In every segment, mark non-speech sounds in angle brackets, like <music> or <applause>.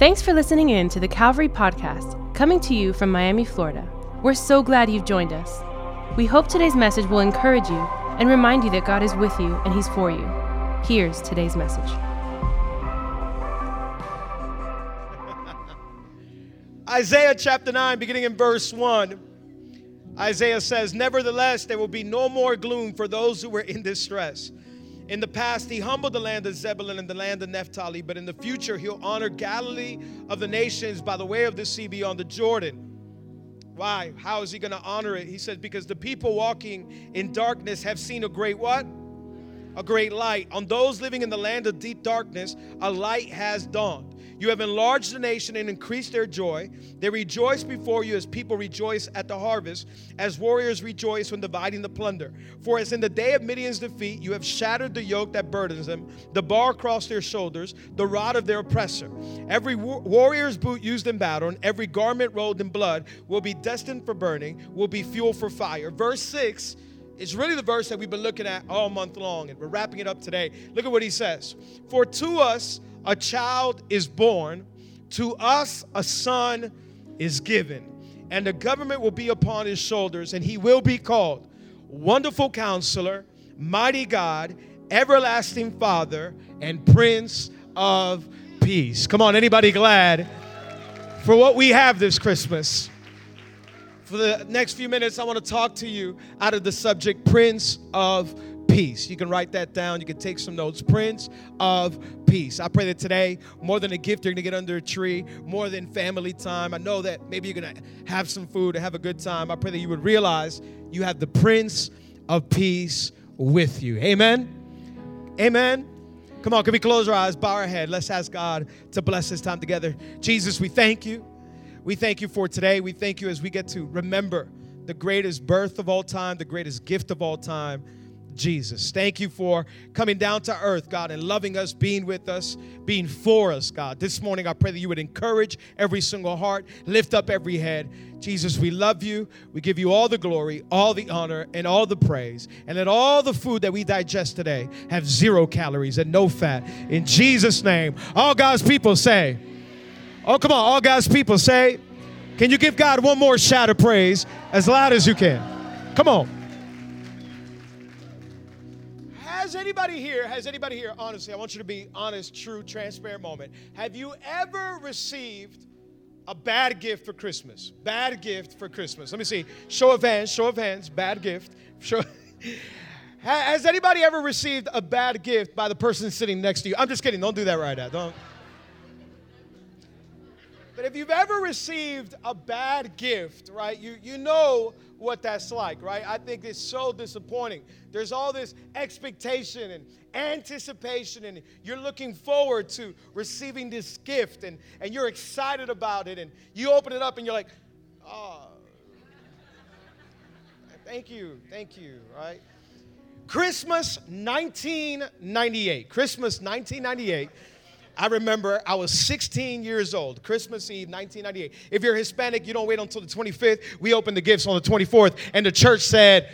Thanks for listening in to the Calvary Podcast, coming to you from Miami, Florida. We're so glad you've joined us. We hope today's message will encourage you and remind you that God is with you and He's for you. Here's today's message. <laughs> Isaiah chapter 9, beginning in verse 1. Isaiah says, Nevertheless, there will be no more gloom for those who were in distress. In the past, he humbled the land of Zebulun and the land of Naphtali, but in the future, he'll honor Galilee of the nations by the way of the sea beyond the Jordan. Why? How is he going to honor it? He says, Because the people walking in darkness have seen a great what? A great light. On those living in the land of deep darkness, a light has dawned. You have enlarged the nation and increased their joy. They rejoice before you as people rejoice at the harvest, as warriors rejoice when dividing the plunder. For as in the day of Midian's defeat, you have shattered the yoke that burdens them, the bar across their shoulders, the rod of their oppressor. Every war- warrior's boot used in battle, and every garment rolled in blood will be destined for burning, will be fuel for fire. Verse 6 is really the verse that we've been looking at all month long, and we're wrapping it up today. Look at what he says For to us, a child is born, to us a son is given, and the government will be upon his shoulders, and he will be called Wonderful Counselor, Mighty God, Everlasting Father, and Prince of Peace. Come on, anybody glad for what we have this Christmas? For the next few minutes, I want to talk to you out of the subject Prince of peace. You can write that down. You can take some notes. Prince of Peace. I pray that today, more than a gift you're going to get under a tree, more than family time, I know that maybe you're going to have some food and have a good time. I pray that you would realize you have the Prince of Peace with you. Amen. Amen. Come on, can we close our eyes, bow our head? Let's ask God to bless this time together. Jesus, we thank you. We thank you for today. We thank you as we get to remember the greatest birth of all time, the greatest gift of all time Jesus. Thank you for coming down to earth, God, and loving us, being with us, being for us, God. This morning, I pray that you would encourage every single heart, lift up every head. Jesus, we love you. We give you all the glory, all the honor, and all the praise. And let all the food that we digest today have zero calories and no fat. In Jesus' name, all God's people say, Oh, come on, all God's people say, Can you give God one more shout of praise as loud as you can? Come on. Has anybody here, has anybody here, honestly, I want you to be honest, true, transparent moment. Have you ever received a bad gift for Christmas? Bad gift for Christmas. Let me see. Show of hands, show of hands, bad gift. Show. <laughs> Has anybody ever received a bad gift by the person sitting next to you? I'm just kidding. Don't do that right now. Don't. But if you've ever received a bad gift, right, you, you know what that's like, right? I think it's so disappointing. There's all this expectation and anticipation, and you're looking forward to receiving this gift, and, and you're excited about it, and you open it up and you're like, oh, thank you, thank you, right? Christmas 1998. Christmas 1998 I remember I was 16 years old, Christmas Eve, 1998. If you're Hispanic, you don't wait until the 25th. We opened the gifts on the 24th, and the church said,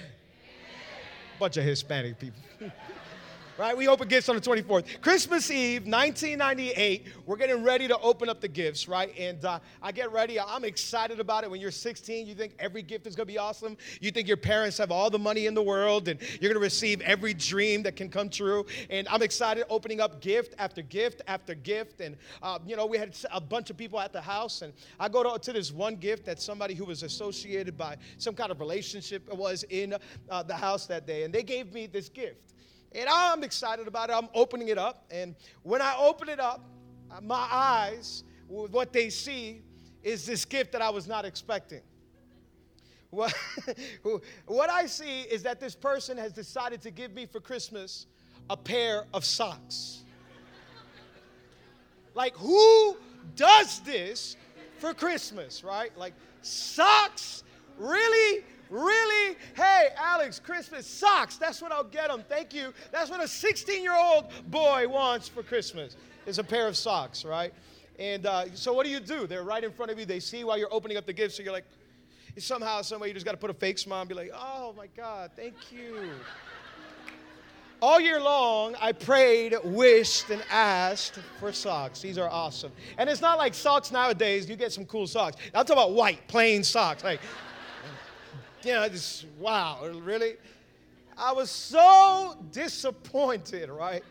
bunch of Hispanic people <laughs> right? We open gifts on the 24th. Christmas Eve, 1998, we're getting ready to open up the gifts, right? And uh, I get ready. I'm excited about it. When you're 16, you think every gift is going to be awesome. You think your parents have all the money in the world and you're going to receive every dream that can come true. And I'm excited opening up gift after gift after gift. And, uh, you know, we had a bunch of people at the house. And I go to, to this one gift that somebody who was associated by some kind of relationship was in uh, the house that day. And they gave me this gift. And I'm excited about it. I'm opening it up. And when I open it up, uh, my eyes, what they see is this gift that I was not expecting. What, <laughs> what I see is that this person has decided to give me for Christmas a pair of socks. Like, who does this for Christmas, right? Like, socks? Really? Really? Hey, Alex, Christmas socks. That's what I'll get them. Thank you. That's what a 16 year old boy wants for Christmas is a pair of socks, right? And uh, so what do you do? They're right in front of you. They see while you're opening up the gift. So you're like, somehow, some way, you just got to put a fake smile and be like, oh my God, thank you. all year long, I prayed, wished, and asked for socks. These are awesome. And it's not like socks nowadays, you get some cool socks. I'm talking about white, plain socks. Like, you know, just, wow, really? I was so disappointed, right?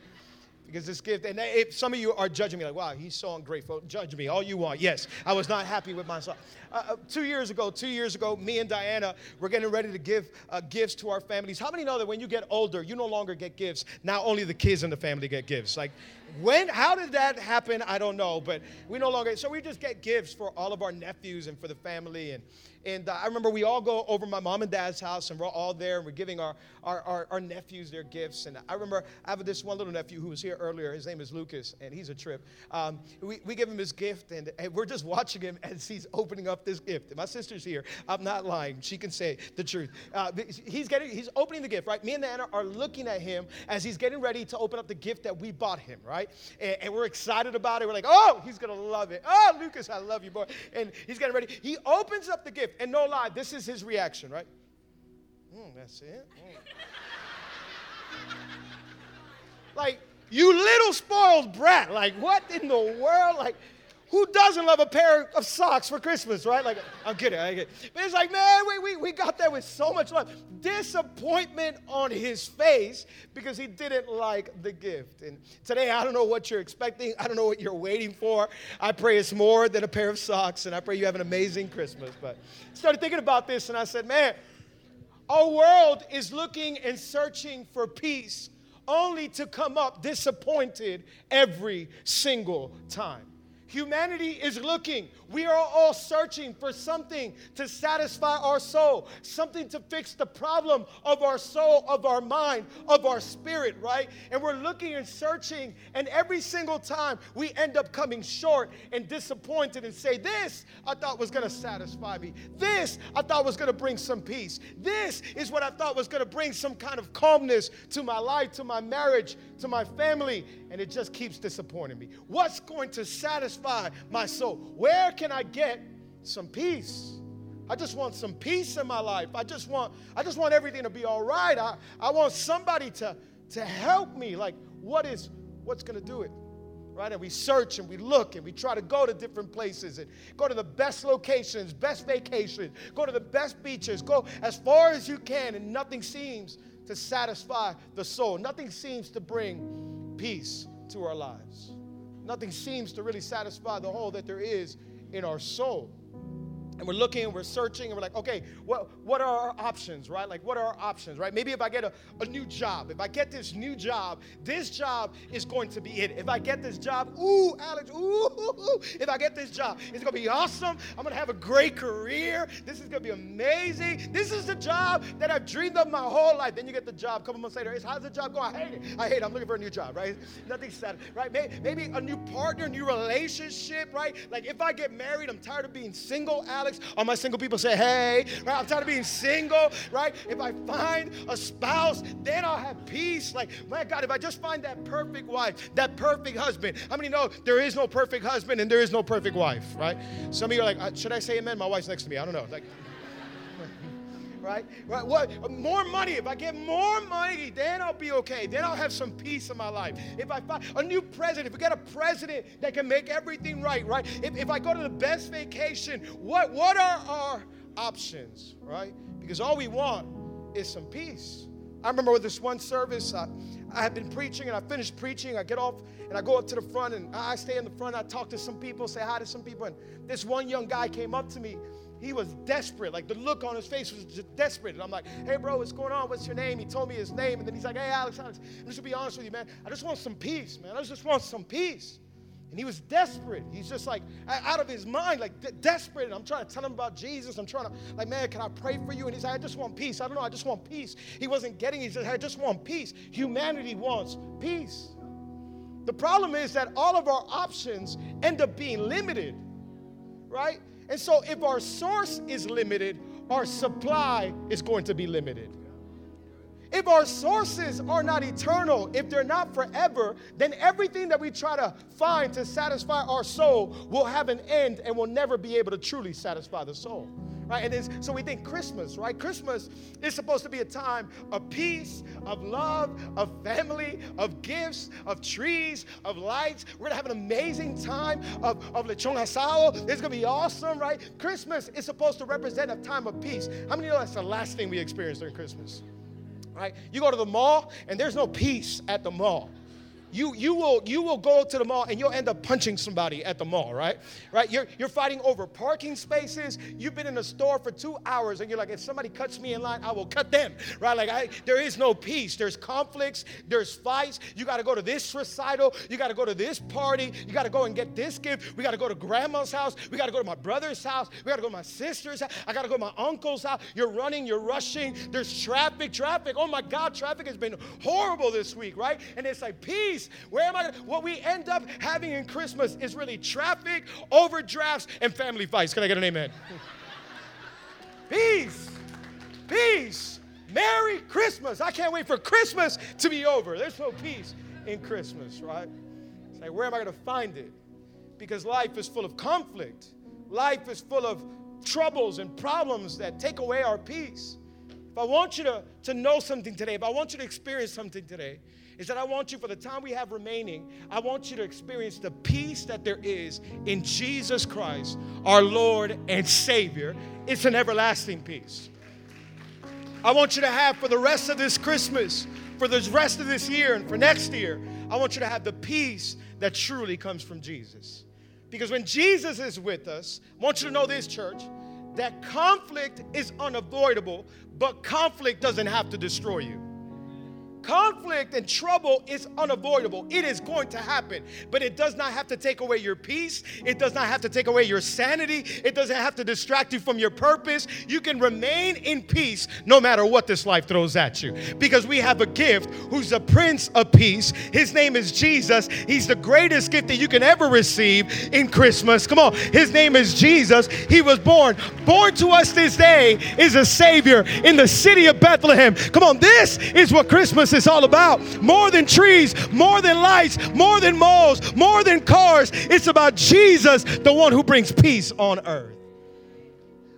Because this gift, and if some of you are judging me like, wow, he's so ungrateful. Judge me all you want. Yes, I was not happy with myself. Uh, uh, two years ago, two years ago, me and Diana were getting ready to give uh, gifts to our families. How many know that when you get older, you no longer get gifts? Now only the kids in the family get gifts. Like, when, how did that happen? I don't know, but we no longer, so we just get gifts for all of our nephews and for the family. And, and uh, I remember we all go over my mom and dad's house, and we're all there, and we're giving our, our, our, our, nephews their gifts. And I remember I have this one little nephew who was here earlier. His name is Lucas, and he's a trip. Um, we, we give him his gift, and, and we're just watching him as he's opening up this gift. My sister's here. I'm not lying. She can say the truth. Uh, he's, getting, he's opening the gift, right? Me and Anna are looking at him as he's getting ready to open up the gift that we bought him, right? And, and we're excited about it. We're like, oh, he's going to love it. Oh, Lucas, I love you, boy. And he's getting ready. He opens up the gift and no lie, this is his reaction, right? Mm, that's it. Mm. like, you little spoiled brat. Like, what in the world? Like, who doesn't love a pair of socks for Christmas, right? Like, I'm kidding, I get it. But it's like, man, we, we, we got that with so much love. Disappointment on his face because he didn't like the gift. And today, I don't know what you're expecting. I don't know what you're waiting for. I pray it's more than a pair of socks, and I pray you have an amazing Christmas. But I started thinking about this, and I said, man, our world is looking and searching for peace only to come up disappointed every single time. Humanity is looking. We are all searching for something to satisfy our soul, something to fix the problem of our soul, of our mind, of our spirit, right? And we're looking and searching, and every single time we end up coming short and disappointed and say, This I thought was gonna satisfy me. This I thought was gonna bring some peace. This is what I thought was gonna bring some kind of calmness to my life, to my marriage, to my family, and it just keeps disappointing me. What's going to satisfy my soul? Where can I get some peace? I just want some peace in my life. I just want, I just want everything to be all right. I, I want somebody to, to help me. Like, what is, what's to do it? Right? And we search and we look and we try to go to different places and go to the best locations, best vacations, go to the best beaches, go as far as you can, and nothing seems to satisfy the soul. Nothing seems to bring peace to our lives. Nothing seems to really satisfy the hole that there is in our soul and we're looking and we're searching and we're like, okay, what, what are our options, right? Like, what are our options, right? Maybe if I get a, a new job, if I get this new job, this job is going to be it. If I get this job, ooh, Alex, ooh, ooh, <laughs> ooh if I get this job, it's going to be awesome. I'm going to have a great career. This is going to be amazing. This is the job that I've dreamed of my whole life. Then you get the job a couple months later. How's the job going? I hate it. I hate it. I'm looking for a new job, right? Nothing sad, right? Maybe a new partner, new relationship, right? Like, if I get married, I'm tired of being single, Alex. Alex. All my single people say, hey, right? I'm tired of being single, right? If I find a spouse, then I'll have peace. Like, my God, if I just find that perfect wife, that perfect husband. How many know there is no perfect husband and there is no perfect wife, right? Some of you are like, uh, should I say amen? My wife's next to me. I don't know. Like, right? Right? What? More money. If I get more money, then I'll be okay. Then I'll have some peace in my life. If I find a new president, if we get a president that can make everything right, right? If, if I go to the best vacation, what, what are our options, right? Because all we want is some peace. I remember with this one service, I, I had been preaching and I finished preaching. I get off and I go up to the front and I stay in the front. I talk to some people, say hi to some people. And this one young guy came up to me he was desperate. Like the look on his face was just desperate. And I'm like, hey, bro, what's going on? What's your name? He told me his name. And then he's like, hey, Alex, Alex, I'm just gonna be honest with you, man. I just want some peace, man. I just want some peace. And he was desperate. He's just like out of his mind, like de- desperate. And I'm trying to tell him about Jesus. I'm trying to, like, man, can I pray for you? And he's like, I just want peace. I don't know. I just want peace. He wasn't getting it. He said, I just want peace. Humanity wants peace. The problem is that all of our options end up being limited, right? And so, if our source is limited, our supply is going to be limited. If our sources are not eternal, if they're not forever, then everything that we try to find to satisfy our soul will have an end and will never be able to truly satisfy the soul. right? And so we think Christmas, right? Christmas is supposed to be a time of peace, of love, of family, of gifts, of trees, of lights. We're gonna have an amazing time of, of lechon asado. It's gonna be awesome, right? Christmas is supposed to represent a time of peace. How many know that's the last thing we experience during Christmas? Right? You go to the mall and there's no peace at the mall you you will you will go to the mall and you'll end up punching somebody at the mall, right? Right? You're you're fighting over parking spaces. You've been in a store for two hours and you're like, if somebody cuts me in line, I will cut them, right? Like I, there is no peace. There's conflicts. There's fights. You got to go to this recital. You got to go to this party. You got to go and get this gift. We got to go to grandma's house. We got to go to my brother's house. We got to go to my sister's house. I got to go to my uncle's house. You're running. You're rushing. There's traffic. Traffic. Oh my God, traffic has been horrible this week, right? And it's like peace where am I? What we end up having in Christmas is really traffic, overdrafts, and family fights. Can I get an amen? <laughs> Peace. Peace. Merry Christmas. I can't wait for Christmas to be over. There's no peace in Christmas, right? It's like, where am I going to find it? Because life is full of conflict. Life is full of troubles and problems that take away our peace. If I want you to, to know something today, if I want you to experience something today, is that I want you, for the time we have remaining, I want you to experience the peace that there is in Jesus Christ, our Lord and Savior. It's an everlasting peace. I want you to have for the rest of this Christmas, for the rest of this year, and for next year, I want you to have the peace that truly comes from Jesus. Because when Jesus is with us, I want you to know this, church, that conflict is unavoidable, but conflict doesn't have to destroy you. Conflict and trouble is unavoidable. It is going to happen, but it does not have to take away your peace. It does not have to take away your sanity. It doesn't have to distract you from your purpose. You can remain in peace no matter what this life throws at you because we have a gift who's the Prince of Peace. His name is Jesus. He's the greatest gift that you can ever receive in Christmas. Come on. His name is Jesus. He was born. Born to us this day is a Savior in the city of Bethlehem. Come on. This is what Christmas is all about. More than trees, more than lights, more than malls, more than cars. It's about Jesus, the one who brings peace on earth.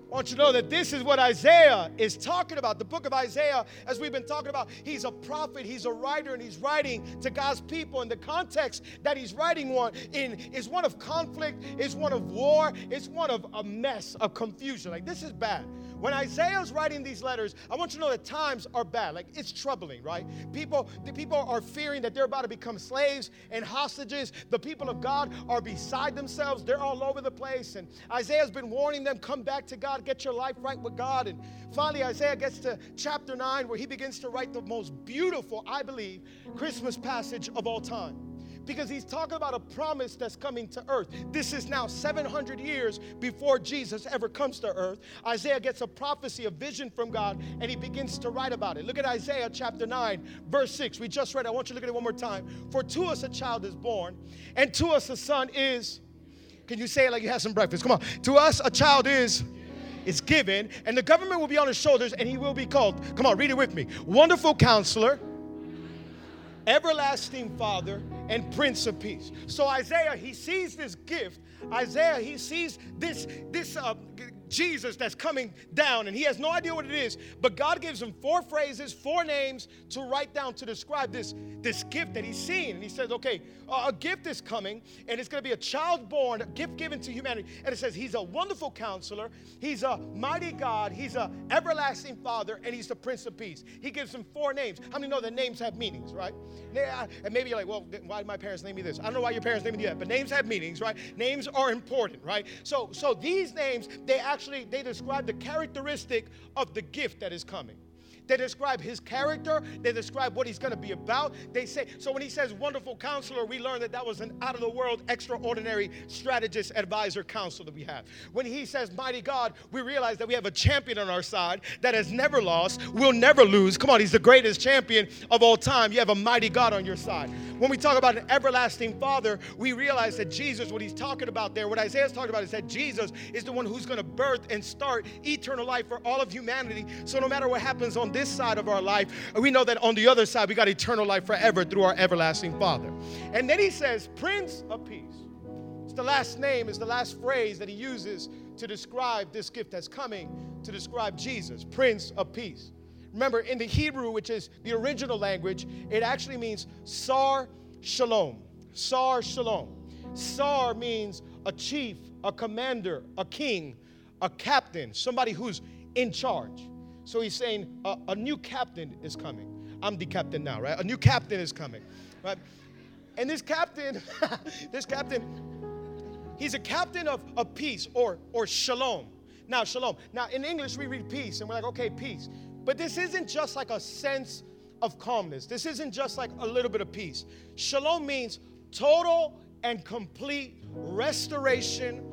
I want you to know that this is what Isaiah is talking about. The book of Isaiah, as we've been talking about, he's a prophet, he's a writer, and he's writing to God's people. And the context that he's writing one in is one of conflict, is one of war, it's one of a mess of confusion. Like this is bad. When Isaiah's writing these letters, I want you to know that times are bad. Like it's troubling, right? People, the people are fearing that they're about to become slaves and hostages. The people of God are beside themselves. They're all over the place. And Isaiah's been warning them, come back to God, get your life right with God. And finally, Isaiah gets to chapter 9 where he begins to write the most beautiful, I believe, Christmas passage of all time because he's talking about a promise that's coming to earth. This is now 700 years before Jesus ever comes to earth. Isaiah gets a prophecy, a vision from God, and he begins to write about it. Look at Isaiah chapter 9, verse 6. We just read it. I want you to look at it one more time. For to us a child is born, and to us a son is. Can you say it like you had some breakfast? Come on. To us a child is is given, and the government will be on his shoulders, and he will be called. Come on, read it with me. Wonderful counselor, everlasting Father, and Prince of Peace. So Isaiah, he sees this gift. Isaiah, he sees this, this uh, Jesus that's coming down, and he has no idea what it is. But God gives him four phrases, four names to write down to describe this, this gift that he's seen. And he says, okay, a gift is coming, and it's going to be a child born, a gift given to humanity. And it says, he's a wonderful counselor, he's a mighty God, he's a everlasting Father, and he's the Prince of Peace. He gives him four names. How many know that names have meanings, right? And maybe you're like, well, why did my parents name me this? I don't know why your parents named me that, but names have meanings, right? Names are important, right? So, so these names, they actually actually they describe the characteristic of the gift that is coming. They describe his character. They describe what he's going to be about. They say, so when he says wonderful counselor, we learn that that was an out of the world, extraordinary strategist, advisor, counselor that we have. When he says mighty God, we realize that we have a champion on our side that has never lost, will never lose. Come on, he's the greatest champion of all time. You have a mighty God on your side. When we talk about an everlasting Father, we realize that Jesus, what he's talking about there, what Isaiah's talking about is that Jesus is the one who's going to birth and start eternal life for all of humanity. So no matter what happens on this side of our life, And we know that on the other side, we got eternal life forever through our everlasting Father. And then he says, Prince of Peace. It's the last name, is the last phrase that he uses to describe this gift that's coming, to describe Jesus, Prince of Peace. Remember, in the Hebrew, which is the original language, it actually means Sar Shalom. Sar Shalom. Sar means a chief, a commander, a king, a captain, somebody who's in charge. So he's saying a, a new captain is coming. I'm the captain now, right? A new captain is coming, right? And this captain, <laughs> this captain, he's a captain of, of peace or, or shalom. Now, shalom. Now, in English, we read peace and we're like, okay, peace. But this isn't just like a sense of calmness. This isn't just like a little bit of peace. Shalom means total and complete restoration,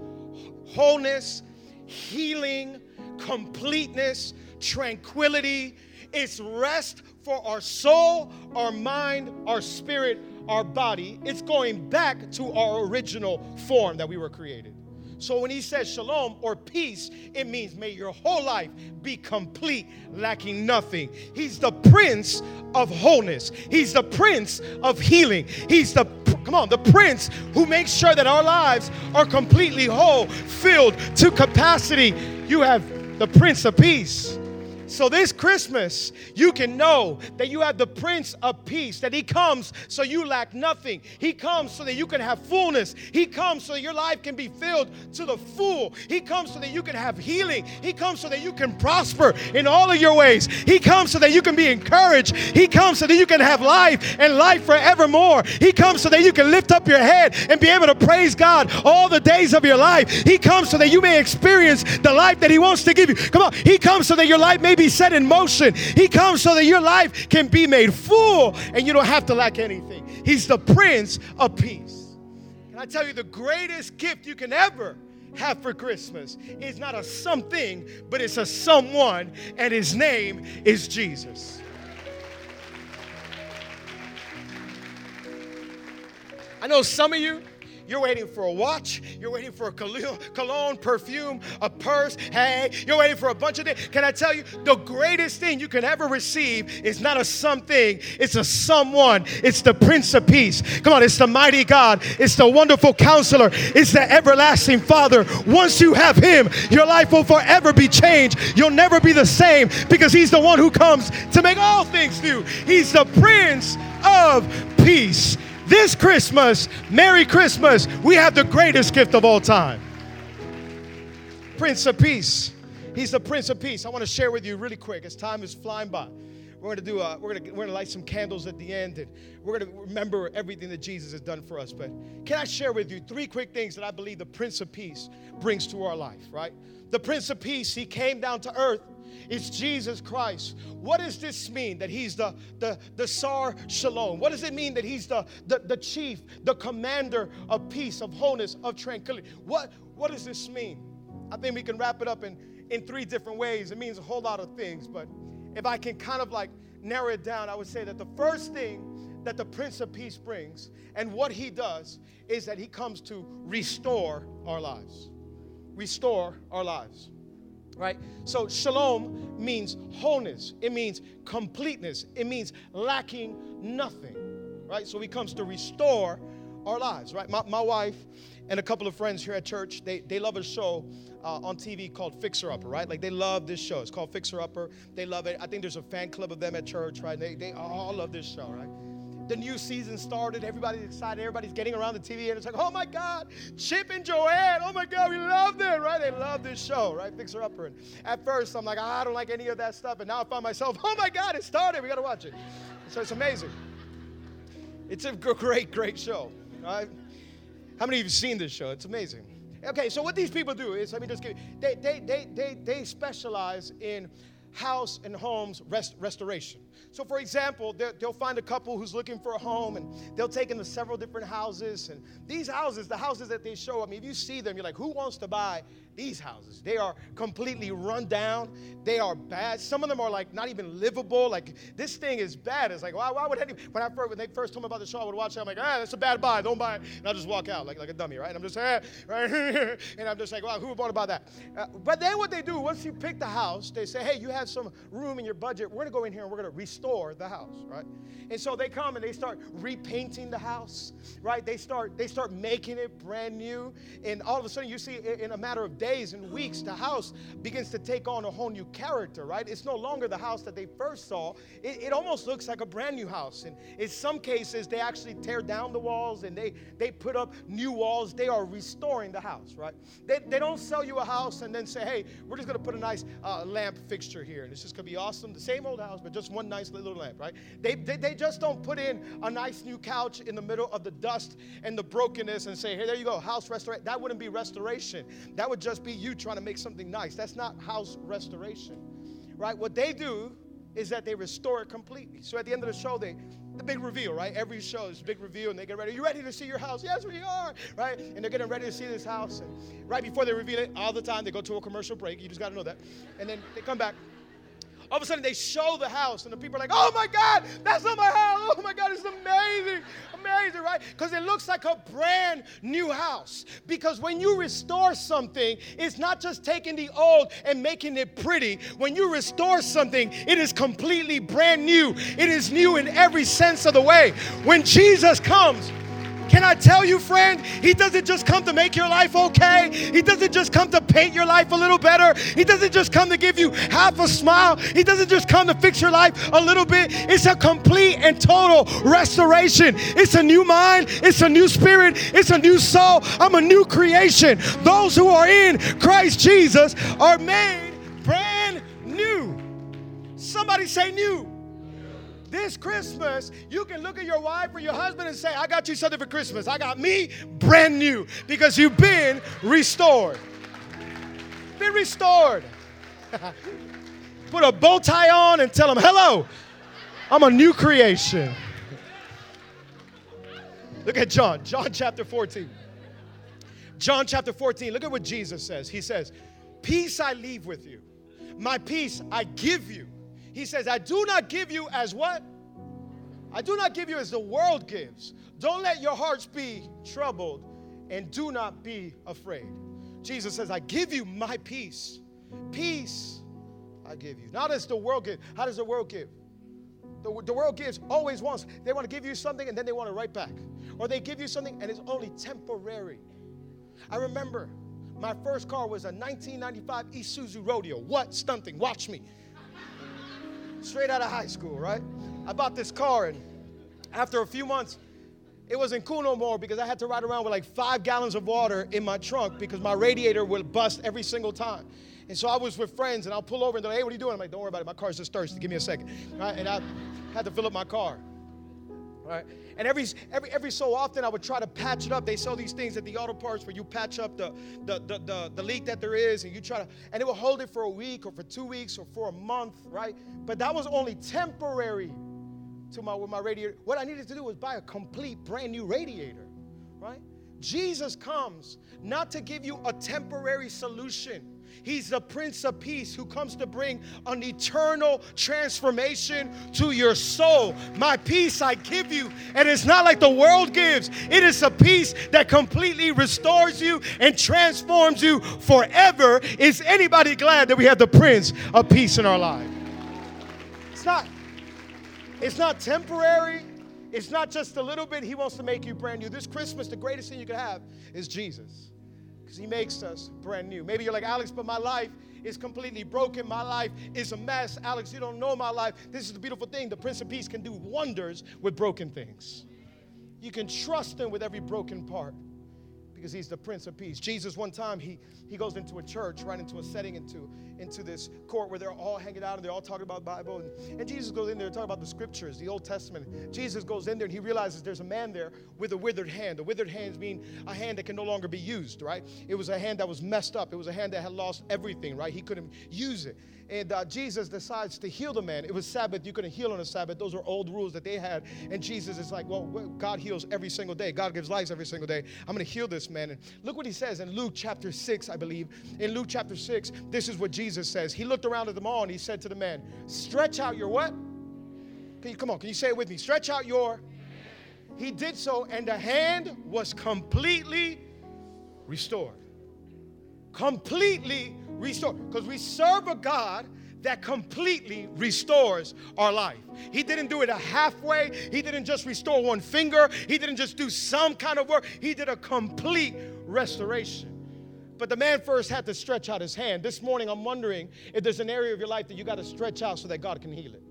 wholeness, healing, completeness, tranquility. It's rest for our soul, our mind, our spirit, our body. It's going back to our original form that we were created. So when he says shalom or peace, it means may your whole life be complete, lacking nothing. He's the prince of wholeness. He's the prince of healing. He's the come on, the prince who makes sure that our lives are completely whole, filled to capacity. You have the prince of peace. So this Christmas, you can know that you have the Prince of Peace, that He comes so you lack nothing. He comes so that you can have fullness. He comes so your life can be filled to the full. He comes so that you can have healing. He comes so that you can prosper in all of your ways. He comes so that you can be encouraged. He comes so that you can have life and life forevermore. He comes so that you can lift up your head and be able to praise God all the days of your life. He comes so that you may experience the life that He wants to give you. Come on. He comes so that your life may be be set in motion. He comes so that your life can be made full and you don't have to lack anything. He's the Prince of Peace. Can I tell you the greatest gift you can ever have for Christmas is not a something, but it's a someone, and his name is Jesus. I know some of you you're waiting for a watch. You're waiting for a cologne, perfume, a purse. Hey, you're waiting for a bunch of things. Can I tell you, the greatest thing you can ever receive is not a something, it's a someone. It's the Prince of Peace. Come on, it's the mighty God. It's the wonderful counselor. It's the everlasting Father. Once you have Him, your life will forever be changed. You'll never be the same because He's the one who comes to make all things new. He's the Prince of Peace. This Christmas, Merry Christmas, we have the greatest gift of all time Prince of Peace. He's the Prince of Peace. I want to share with you really quick as time is flying by. We're to do a, we're going to, we're to light some candles at the end and we're to remember everything that Jesus has done for us. But can I share with you three quick things that I believe the Prince of Peace brings to our life, right? The Prince of Peace, he came down to earth it's Jesus Christ. What does this mean that he's the, the, the Sar Shalom? What does it mean that he's the, the, the chief, the commander of peace, of wholeness, of tranquility? What, what does this mean? I think we can wrap it up in, in three different ways. It means a whole lot of things, but if I can kind of like narrow it down, I would say that the first thing that the Prince of Peace brings and what he does is that he comes to restore our lives. Restore our lives right? So shalom means wholeness, it means completeness, it means lacking nothing, right? So he comes to restore our lives, right? My, my wife and a couple of friends here at church, they, they love a show uh, on TV called Fixer Upper, right? Like they love this show. It's called Fixer Upper. They love it. I think there's a fan club of them at church, right? They, they all love this show, right? the new season started. Everybody's excited. Everybody's getting around the TV, and it's like, oh my God, Chip and Joanna. Oh my God, we love them, right? They love this show, right? Fixer Upper. And at first, I'm like, oh, I don't like any of that stuff. And now I find myself, oh my God, it started. We got to watch it. So it's amazing. It's a great, great show, right? How many of you have seen this show? It's amazing. Okay, so what these people do is, let me just give you, they, they, they, they, they specialize in house and homes rest, restoration. So, for example, they'll find a couple who's looking for a home and they'll take them to several different houses. And these houses, the houses that they show, I mean, if you see them, you're like, who wants to buy these houses. They are completely run down. They are bad. Some of them are like not even livable. Like this thing is bad. It's like why, why would any? When I first when they first told me about the show, I would watch it. I'm like, ah, that's a bad buy. Don't buy it. And I'll just walk out like like a dummy, right? And I'm just ah, right, <laughs> and I'm just like, wow, who bought about that? Uh, but then what they do once you pick the house, they say, hey, you have some room in your budget. We're gonna go in here and we're gonna restore the house, right? And so they come and they start repainting the house, right? They start they start making it brand new, and all of a sudden you see in a matter of days and weeks, the house begins to take on a whole new character, right? It's no longer the house that they first saw. It, it almost looks like a brand new house. And in some cases, they actually tear down the walls and they, they put up new walls. They are restoring the house, right? They, they don't sell you a house and then say, hey, we're just going to put a nice uh, lamp fixture here and it's just going to be awesome. The same old house, but just one nice little lamp, right? They, they, they just don't put in a nice new couch in the middle of the dust and the brokenness and say, hey, there you go, house restoration. That wouldn't be restoration. That would just be you trying to make something nice. That's not house restoration, right? What they do is that they restore it completely. So at the end of the show, they the big reveal, right? Every show is big reveal, and they get ready. Are you ready to see your house? Yes, we are, right? And they're getting ready to see this house. And right before they reveal it, all the time they go to a commercial break. You just got to know that, and then they come back. All of a sudden, they show the house, and the people are like, "Oh my God, that's not my house! Oh my God, it's amazing! amazing, right? Because it looks like a brand new house. Because when you restore something, it's not just taking the old and making it pretty. When you restore something, it is completely brand new. It is new in every sense of the way. When Jesus comes, can I tell you, friend, He doesn't just come to make your life okay. He doesn't just come to paint your life a little better. He doesn't just come to give you half a smile. He doesn't just come to fix your life a little bit. It's a complete and total restoration. It's a new mind, it's a new spirit, it's a new soul. I'm a new creation. Those who are in Christ Jesus are made brand new. Somebody say new. This Christmas, you can look at your wife or your husband and say, I got you something for Christmas. I got me brand new because you've been restored. Been restored. <laughs> Put a bow tie on and tell them, hello, I'm a new creation. Look at John, John chapter 14. John chapter 14, look at what Jesus says. He says, Peace I leave with you, my peace I give you. He says, I do not give you as what? I do not give you as the world gives. Don't let your hearts be troubled and do not be afraid. Jesus says, I give you my peace. Peace I give you. Not as the world gives. How does the world give? The, the world gives always wants. They want to give you something and then they want it right back. Or they give you something and it's only temporary. I remember my first car was a 1995 Isuzu Rodeo. What stunting? Watch me straight out of high school, right? I bought this car, and after a few months, it wasn't cool no more because I had to ride around with like five gallons of water in my trunk because my radiator would bust every single time. And so I was with friends, and I'll pull over and they're like, hey, what are you doing? I'm like, don't worry about it. My car's just thirsty. Give me a second. Right? And I had to fill up my car. Right? And every, every, every so often, I would try to patch it up. They sell these things at the auto parts where you patch up the, the, the, the, the leak that there is, and you try to, and it will hold it for a week or for two weeks or for a month, right? But that was only temporary to my, with my radiator. What I needed to do was buy a complete brand new radiator, right? Jesus comes not to give you a temporary solution He's the Prince of Peace who comes to bring an eternal transformation to your soul. My peace I give you, and it's not like the world gives, it is a peace that completely restores you and transforms you forever. Is anybody glad that we have the Prince of Peace in our life? It's not. It's not temporary. It's not just a little bit. He wants to make you brand new. This Christmas, the greatest thing you could have is Jesus because He makes us brand new. Maybe you're like, Alex, but my life is completely broken. My life is a mess. Alex, you don't know my life. This is the beautiful thing. The Prince of Peace can do wonders with broken things. You can trust Him with every broken part because he's the prince of peace jesus one time he, he goes into a church right into a setting into, into this court where they're all hanging out and they're all talking about the bible and, and jesus goes in there to talk about the scriptures the old testament jesus goes in there and he realizes there's a man there with a withered hand a withered hand means a hand that can no longer be used right it was a hand that was messed up it was a hand that had lost everything right he couldn't use it and uh, Jesus decides to heal the man. It was Sabbath. You couldn't heal on a Sabbath. Those are old rules that they had. And Jesus is like, well, God heals every single day. God gives life every single day. I'm going to heal this man. And look what he says in Luke chapter 6, I believe. In Luke chapter 6, this is what Jesus says. He looked around at them all and he said to the man, Stretch out your what? Can you come on? Can you say it with me? Stretch out your. He did so, and the hand was completely restored. Completely restored. Because we serve a God that completely restores our life. He didn't do it a halfway. He didn't just restore one finger. He didn't just do some kind of work. He did a complete restoration. But the man first had to stretch out his hand. This morning, I'm wondering if there's an area of your life that you got to stretch out so that God can heal it.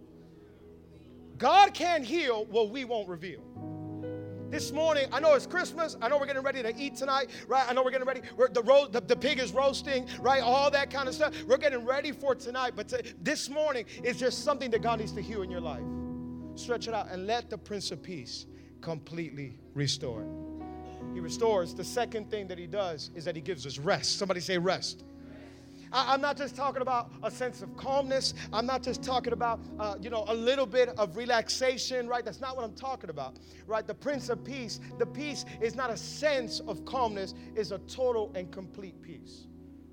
God can heal what we won't reveal. This morning, I know it's Christmas. I know we're getting ready to eat tonight, right? I know we're getting ready. We're, the, ro- the, the pig is roasting, right? All that kind of stuff. We're getting ready for tonight. But to, this morning is just something that God needs to heal in your life. Stretch it out and let the Prince of Peace completely restore. He restores. The second thing that he does is that he gives us rest. Somebody say rest. I, am not just talking about a sense of calmness. I'm not just talking about, uh, you know, a little bit of relaxation, right? That's not what I'm talking about, right? The Prince of Peace, the peace is not a sense of calmness, it's a total and complete peace,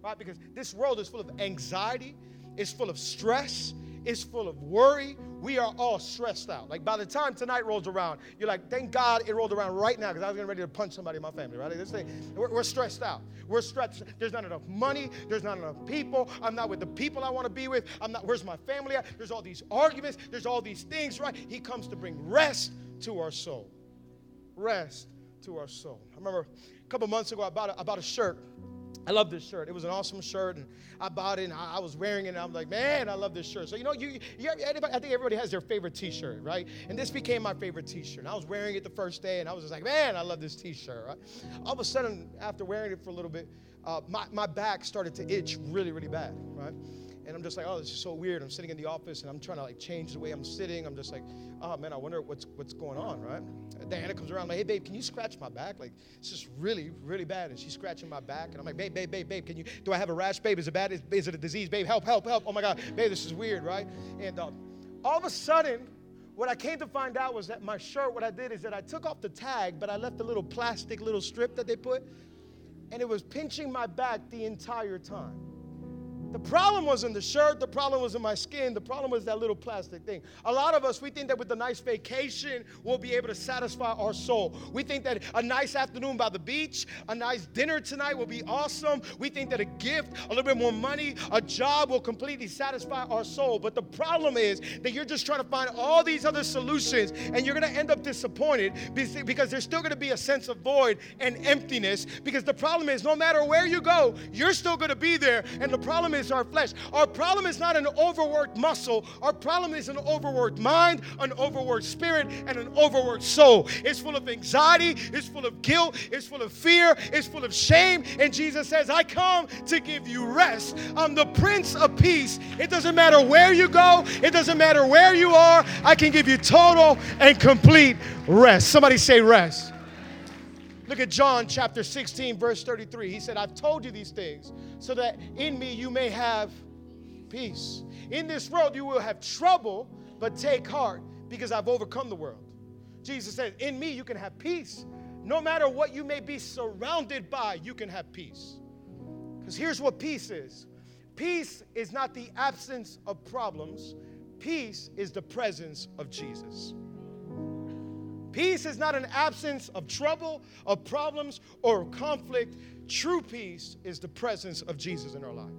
right? Because this world is full of anxiety, it's full of stress, is full of worry. We are all stressed out. Like by the time tonight rolls around, you're like, thank God it rolled around right now because I was getting ready to punch somebody in my family, right? this thing, we're, we're stressed out. We're stressed. There's not enough money. There's not enough people. I'm not with the people I want to be with. I'm not, where's my family at? There's all these arguments. There's all these things, right? He comes to bring rest to our soul. Rest to our soul. I remember a couple months ago, I bought a, I bought a shirt I love this shirt. It was an awesome shirt, and I bought it, and I, was wearing it, and I'm like, man, I love this shirt. So, you know, you, you anybody, I think everybody has their favorite t-shirt, right? And this became my favorite t-shirt. And I was wearing it the first day, and I was just like, man, I love this t-shirt, right? All of a sudden, after wearing it for a little bit, uh, my, my back started to itch really, really bad, right? And I'm just like, oh, this is so weird. I'm sitting in the office and I'm trying to like change the way I'm sitting. I'm just like, oh man, I wonder what's what's going on, right? Diana comes around I'm like, hey babe, can you scratch my back? Like, it's just really, really bad. And she's scratching my back. And I'm like, babe, babe, babe, babe, can you do I have a rash, babe? Is it bad? Is, is it a disease? Babe, help, help, help. Oh my God, babe, this is weird, right? And uh, all of a sudden, what I came to find out was that my shirt, what I did is that I took off the tag, but I left the little plastic little strip that they put, and it was pinching my back the entire time. The problem wasn't the shirt, the problem wasn't my skin, the problem was that little plastic thing. A lot of us, we think that with a nice vacation, we'll be able to satisfy our soul. We think that a nice afternoon by the beach, a nice dinner tonight will be awesome. We think that a gift, a little bit more money, a job will completely satisfy our soul. But the problem is that you're just trying to find all these other solutions and you're going to end up disappointed because there's still going to be a sense of void and emptiness. Because the problem is, no matter where you go, you're still going to be there. And the problem is, is our flesh. Our problem is not an overworked muscle. Our problem is an overworked mind, an overworked spirit, and an overworked soul. It's full of anxiety, it's full of guilt, it's full of fear, it's full of shame. And Jesus says, I come to give you rest. I'm the Prince of Peace. It doesn't matter where you go, it doesn't matter where you are. I can give you total and complete rest. Somebody say rest. Look at John chapter 16, verse 33. He said, I've told you these things so that in me you may have peace. In this world you will have trouble, but take heart because I've overcome the world. Jesus said, In me you can have peace. No matter what you may be surrounded by, you can have peace. Because here's what peace is peace is not the absence of problems, peace is the presence of Jesus. Peace is not an absence of trouble, of problems, or conflict. True peace is the presence of Jesus in our life.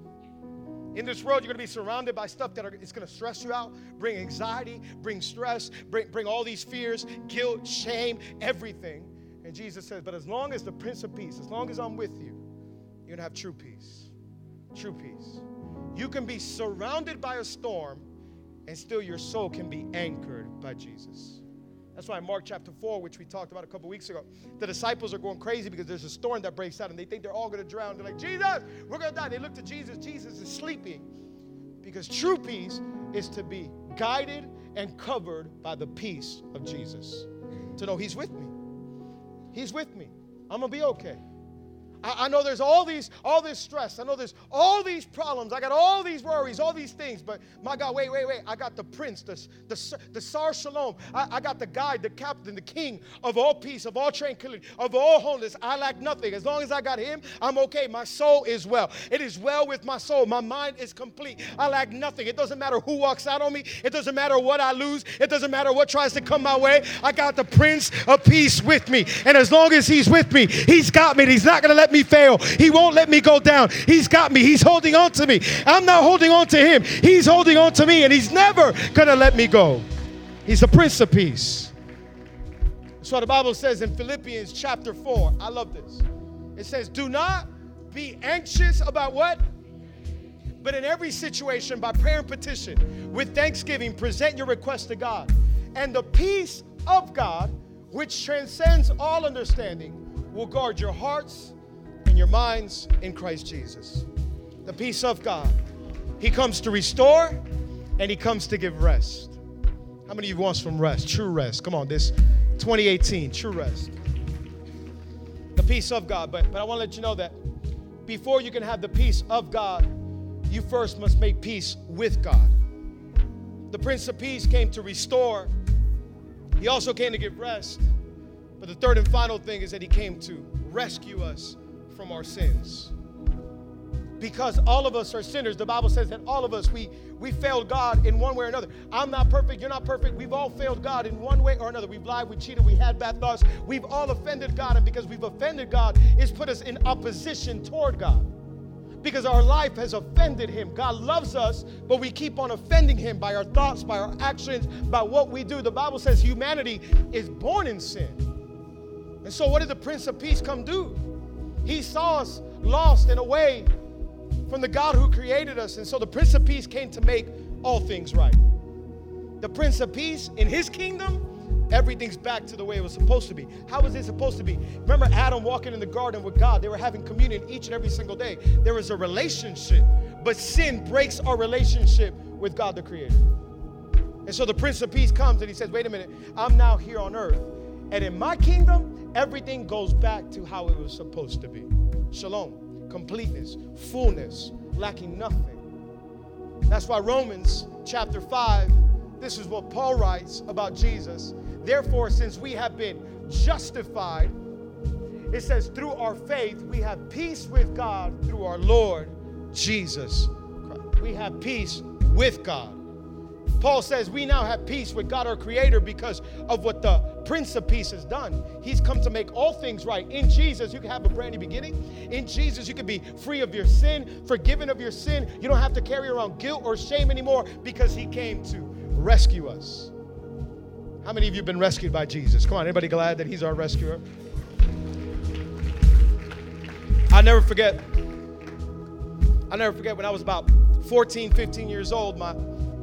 In this world, you're going to be surrounded by stuff that are, it's going to stress you out, bring anxiety, bring stress, bring, bring all these fears, guilt, shame, everything. And Jesus says, But as long as the Prince of Peace, as long as I'm with you, you're going to have true peace. True peace. You can be surrounded by a storm, and still your soul can be anchored by Jesus. That's why in Mark chapter 4, which we talked about a couple weeks ago, the disciples are going crazy because there's a storm that breaks out and they think they're all going to drown. They're like, Jesus, we're going to die. They look to Jesus. Jesus is sleeping because true peace is to be guided and covered by the peace of Jesus. To know He's with me. He's with me. I'm going to be okay. I, I know there's all these, all this stress. I know there's all these problems. I got all these worries, all these things. But my God, wait, wait, wait. I got the prince, the, the, the Sar Shalom. I, I got the guide, the captain, the king of all peace, of all tranquility, of all wholeness. I lack nothing. As long as I got him, I'm okay. My soul is well. It is well with my soul. My mind is complete. I lack nothing. It doesn't matter who walks out on me. It doesn't matter what I lose. It doesn't matter what tries to come my way. I got the prince of peace with me. And as long as he's with me, he's got me. He's not going to let me fail. He won't let me go down. He's got me. He's holding on to me. I'm not holding on to him. He's holding on to me, and he's never going to let me go. He's the Prince of Peace. That's what the Bible says in Philippians chapter 4. I love this. It says, Do not be anxious about what? But in every situation, by prayer and petition, with thanksgiving, present your request to God. And the peace of God, which transcends all understanding, will guard your hearts and your minds in Christ Jesus. The peace of God. He comes to restore and he comes to give rest. How many of you wants from rest? True rest. Come on, this 2018, true rest. The peace of God. But, but I want to let you know that before you can have the peace of God, you first must make peace with God. The Prince of Peace came to restore, he also came to give rest. But the third and final thing is that he came to rescue us from our sins. Because all of us are sinners. The Bible says that all of us, we, we failed God in one way or another. I'm not perfect, you're not perfect. We've all failed God in one way or another. We've lied, we cheated, we had bad thoughts. We've all offended God. And because we've offended God, it's put us in opposition toward God because our life has offended him. God loves us, but we keep on offending him by our thoughts, by our actions, by what we do. The Bible says humanity is born in sin. And so, what did the Prince of Peace come do? He saw us lost and away from the God who created us. And so, the Prince of Peace came to make all things right. The Prince of Peace in his kingdom Everything's back to the way it was supposed to be. How was it supposed to be? Remember Adam walking in the garden with God. They were having communion each and every single day. There was a relationship, but sin breaks our relationship with God the Creator. And so the Prince of Peace comes and he says, Wait a minute, I'm now here on earth. And in my kingdom, everything goes back to how it was supposed to be shalom, completeness, fullness, lacking nothing. That's why Romans chapter 5, this is what Paul writes about Jesus. Therefore, since we have been justified, it says, through our faith, we have peace with God through our Lord Jesus Christ. We have peace with God. Paul says we now have peace with God our Creator because of what the Prince of Peace has done. He's come to make all things right. In Jesus, you can have a brand new beginning. In Jesus, you can be free of your sin, forgiven of your sin. You don't have to carry around guilt or shame anymore because He came to rescue us. How many of you have been rescued by Jesus? Come on, anybody glad that He's our rescuer? I'll never forget. I'll never forget when I was about 14, 15 years old, my,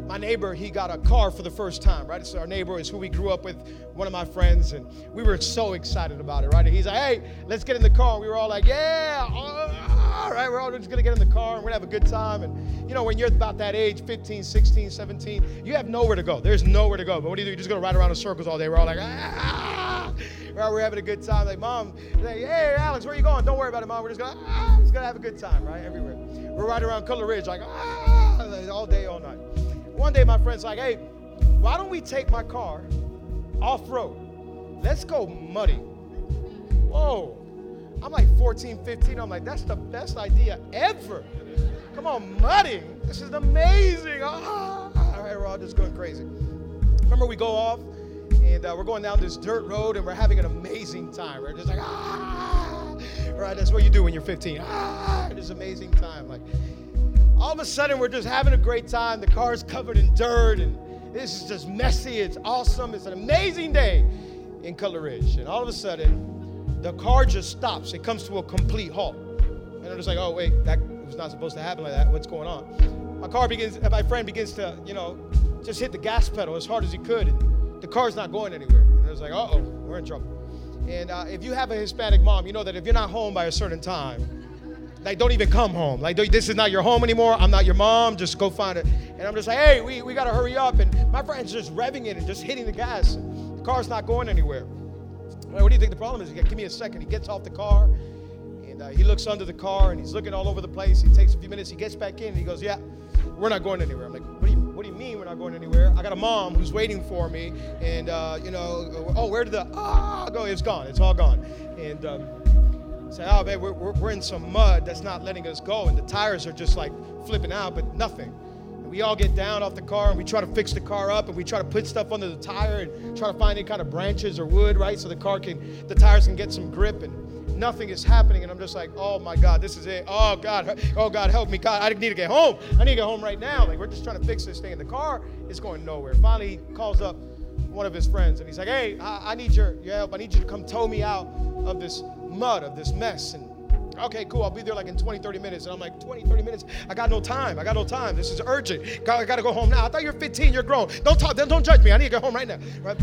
my neighbor, he got a car for the first time, right? So our neighbor is who we grew up with, one of my friends, and we were so excited about it, right? And he's like, hey, let's get in the car. And we were all like, yeah, all right, we're all just gonna get in the car and we're gonna have a good time. And you know, when you're about that age, 15, 16, 17, you have nowhere to go. There's nowhere to go. But what do you do? You're just gonna ride around in circles all day. We're all like, ah, right? We're having a good time. Like, mom, like, hey, Alex, where you going? Don't worry about it, mom. We're just gonna, ah, just gonna have a good time, right? Everywhere. We're riding around Color Ridge, like, ah, all day, all night. One day, my friend's like, hey, why don't we take my car off road? Let's go muddy. Whoa. I'm like 14, 15. I'm like, that's the best idea ever. Come on, mudding. This is amazing. Ah. All right, we're all just going crazy. Remember, we go off and uh, we're going down this dirt road and we're having an amazing time. We're just like, ah. Right, that's what you do when you're 15. Ah, this amazing time. Like, all of a sudden, we're just having a great time. The car's covered in dirt and this is just messy. It's awesome. It's an amazing day in Color Ridge. And all of a sudden, the car just stops. It comes to a complete halt. And I'm just like, oh, wait, that was not supposed to happen like that. What's going on? My car begins, my friend begins to, you know, just hit the gas pedal as hard as he could. And the car's not going anywhere. And I was like, uh oh, we're in trouble. And uh, if you have a Hispanic mom, you know that if you're not home by a certain time, like don't even come home. Like this is not your home anymore. I'm not your mom. Just go find it. And I'm just like, hey, we, we gotta hurry up. And my friend's just revving it and just hitting the gas. The car's not going anywhere. What do you think the problem is? Give me a second. He gets off the car and uh, he looks under the car and he's looking all over the place. He takes a few minutes. He gets back in and he goes, "Yeah, we're not going anywhere." I'm like, "What do you What do you mean we're not going anywhere? I got a mom who's waiting for me, and uh, you know, oh, where did the ah go? It's gone. It's all gone." And um, say, "Oh man, we're, we're in some mud that's not letting us go, and the tires are just like flipping out, but nothing." we all get down off the car and we try to fix the car up and we try to put stuff under the tire and try to find any kind of branches or wood, right? So the car can, the tires can get some grip and nothing is happening. And I'm just like, oh my God, this is it. Oh God, oh God, help me. God, I need to get home. I need to get home right now. Like we're just trying to fix this thing. And the car is going nowhere. Finally, he calls up one of his friends and he's like, hey, I, I need your, your help. I need you to come tow me out of this mud, of this mess. And okay, cool, I'll be there like in 20, 30 minutes. And I'm like, 20, 30 minutes? I got no time. I got no time. This is urgent. I got to go home now. I thought you're 15, you're grown. Don't talk, don't judge me. I need to get home right now. Right?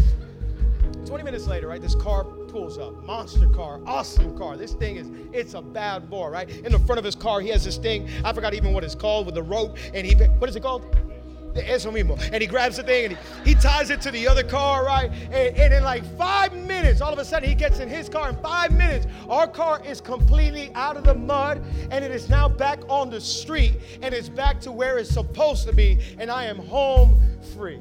20 minutes later, right, this car pulls up. Monster car, awesome car. This thing is, it's a bad boy, right? In the front of his car, he has this thing. I forgot even what it's called with the rope. And he, what is it called? Eso mismo. And he grabs the thing and he, he ties it to the other car, right? And, and in like five minutes, all of a sudden he gets in his car. In five minutes, our car is completely out of the mud and it is now back on the street and it's back to where it's supposed to be. And I am home free.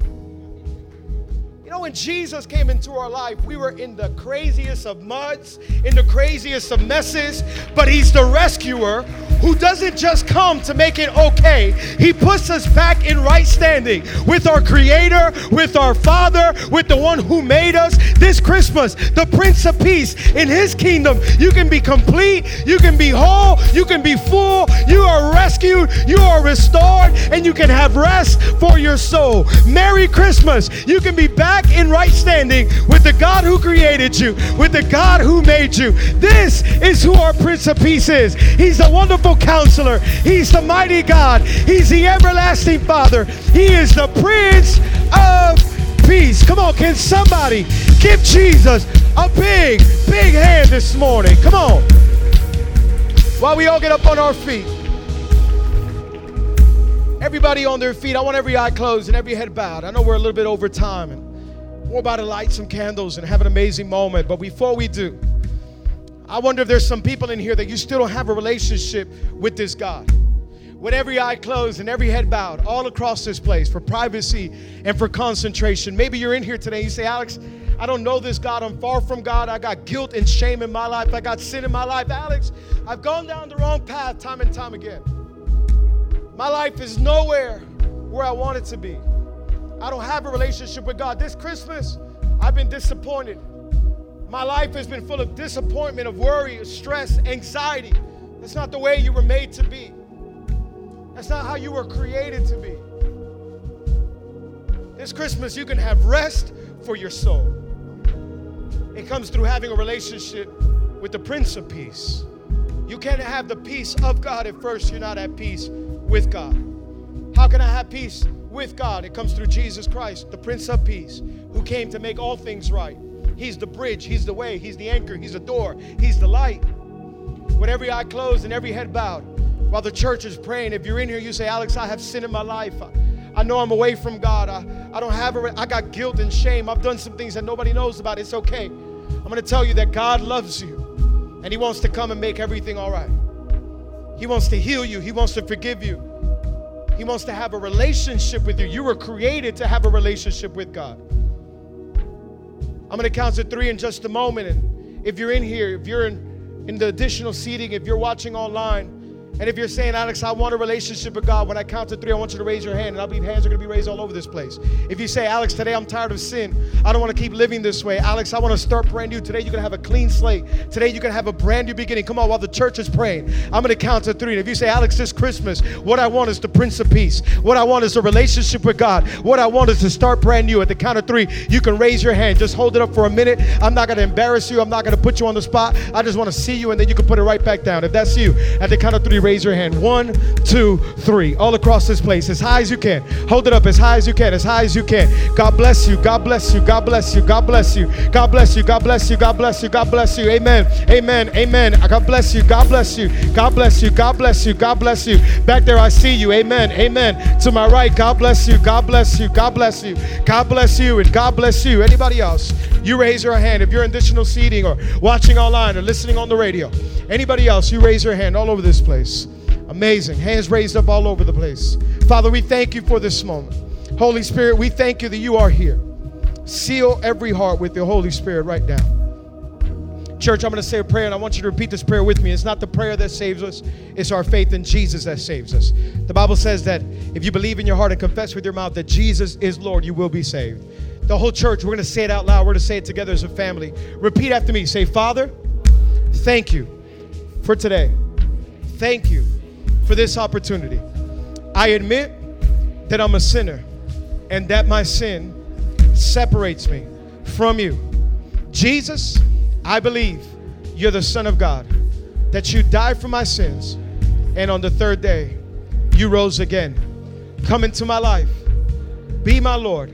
You know, when Jesus came into our life, we were in the craziest of muds, in the craziest of messes, but He's the rescuer who doesn't just come to make it okay. He puts us back in right standing with our Creator, with our Father, with the one who made us. This Christmas, the Prince of Peace, in His kingdom, you can be complete, you can be whole, you can be full, you are rescued, you are restored, and you can have rest for your soul. Merry Christmas. You can be back back in right standing with the God who created you, with the God who made you. This is who our Prince of Peace is. He's the wonderful counselor, He's the mighty God, He's the everlasting Father, He is the Prince of Peace. Come on, can somebody give Jesus a big, big hand this morning? Come on. While we all get up on our feet. Everybody on their feet. I want every eye closed and every head bowed. I know we're a little bit over time. We're about to light some candles and have an amazing moment. But before we do, I wonder if there's some people in here that you still don't have a relationship with this God. With every eye closed and every head bowed, all across this place for privacy and for concentration. Maybe you're in here today. You say, Alex, I don't know this God. I'm far from God. I got guilt and shame in my life. I got sin in my life. Alex, I've gone down the wrong path time and time again. My life is nowhere where I want it to be. I don't have a relationship with God. This Christmas, I've been disappointed. My life has been full of disappointment, of worry, of stress, anxiety. That's not the way you were made to be. That's not how you were created to be. This Christmas, you can have rest for your soul. It comes through having a relationship with the Prince of Peace. You can't have the peace of God if first you're not at peace with God. How can I have peace with God. It comes through Jesus Christ, the Prince of Peace, who came to make all things right. He's the bridge, He's the way, He's the anchor, He's the door, He's the light. With every eye closed and every head bowed, while the church is praying, if you're in here, you say, Alex, I have sin in my life. I know I'm away from God. I, I don't have a, I got guilt and shame. I've done some things that nobody knows about. It's okay. I'm going to tell you that God loves you and He wants to come and make everything all right. He wants to heal you, He wants to forgive you. He wants to have a relationship with you. You were created to have a relationship with God. I'm going to count to three in just a moment. And if you're in here, if you're in, in the additional seating, if you're watching online, and if you're saying, Alex, I want a relationship with God, when I count to three, I want you to raise your hand, and I'll be hands are going to be raised all over this place. If you say, Alex, today I'm tired of sin, I don't want to keep living this way. Alex, I want to start brand new. Today you're going to have a clean slate. Today you're going to have a brand new beginning. Come on, while the church is praying, I'm going to count to three. And if you say, Alex, this Christmas, what I want is the Prince of Peace. What I want is a relationship with God. What I want is to start brand new. At the count of three, you can raise your hand. Just hold it up for a minute. I'm not going to embarrass you. I'm not going to put you on the spot. I just want to see you, and then you can put it right back down. If that's you, at the count of three, raise your hand. One, two, three. All across this place, as high as you can. Hold it up as high as you can, as high as you can. God bless you. God bless you. God bless you. God bless you. God bless you. God bless you. God bless you. God bless you. Amen. Amen. Amen. God bless you. God bless you. God bless you. God bless you. God bless you. Back there, I see you. Amen. Amen. To my right, God bless you. God bless you. God bless you. God bless you. And God bless you. Anybody else? You raise your hand. If you're in additional seating or watching online or listening on the radio, anybody else, you raise your hand all over this place. Amazing. Hands raised up all over the place. Father, we thank you for this moment. Holy Spirit, we thank you that you are here. Seal every heart with the Holy Spirit right now. Church, I'm going to say a prayer and I want you to repeat this prayer with me. It's not the prayer that saves us, it's our faith in Jesus that saves us. The Bible says that if you believe in your heart and confess with your mouth that Jesus is Lord, you will be saved. The whole church, we're going to say it out loud. We're going to say it together as a family. Repeat after me. Say, Father, thank you for today. Thank you for this opportunity. I admit that I'm a sinner and that my sin separates me from you. Jesus, I believe you're the Son of God, that you died for my sins, and on the third day, you rose again. Come into my life, be my Lord,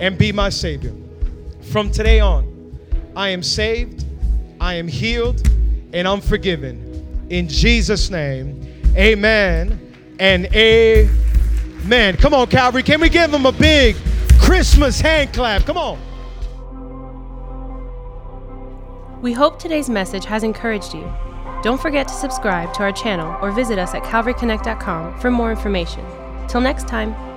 and be my Savior. From today on, I am saved, I am healed, and I'm forgiven. In Jesus' name, amen and amen. Come on, Calvary. Can we give them a big Christmas hand clap? Come on. We hope today's message has encouraged you. Don't forget to subscribe to our channel or visit us at calvaryconnect.com for more information. Till next time.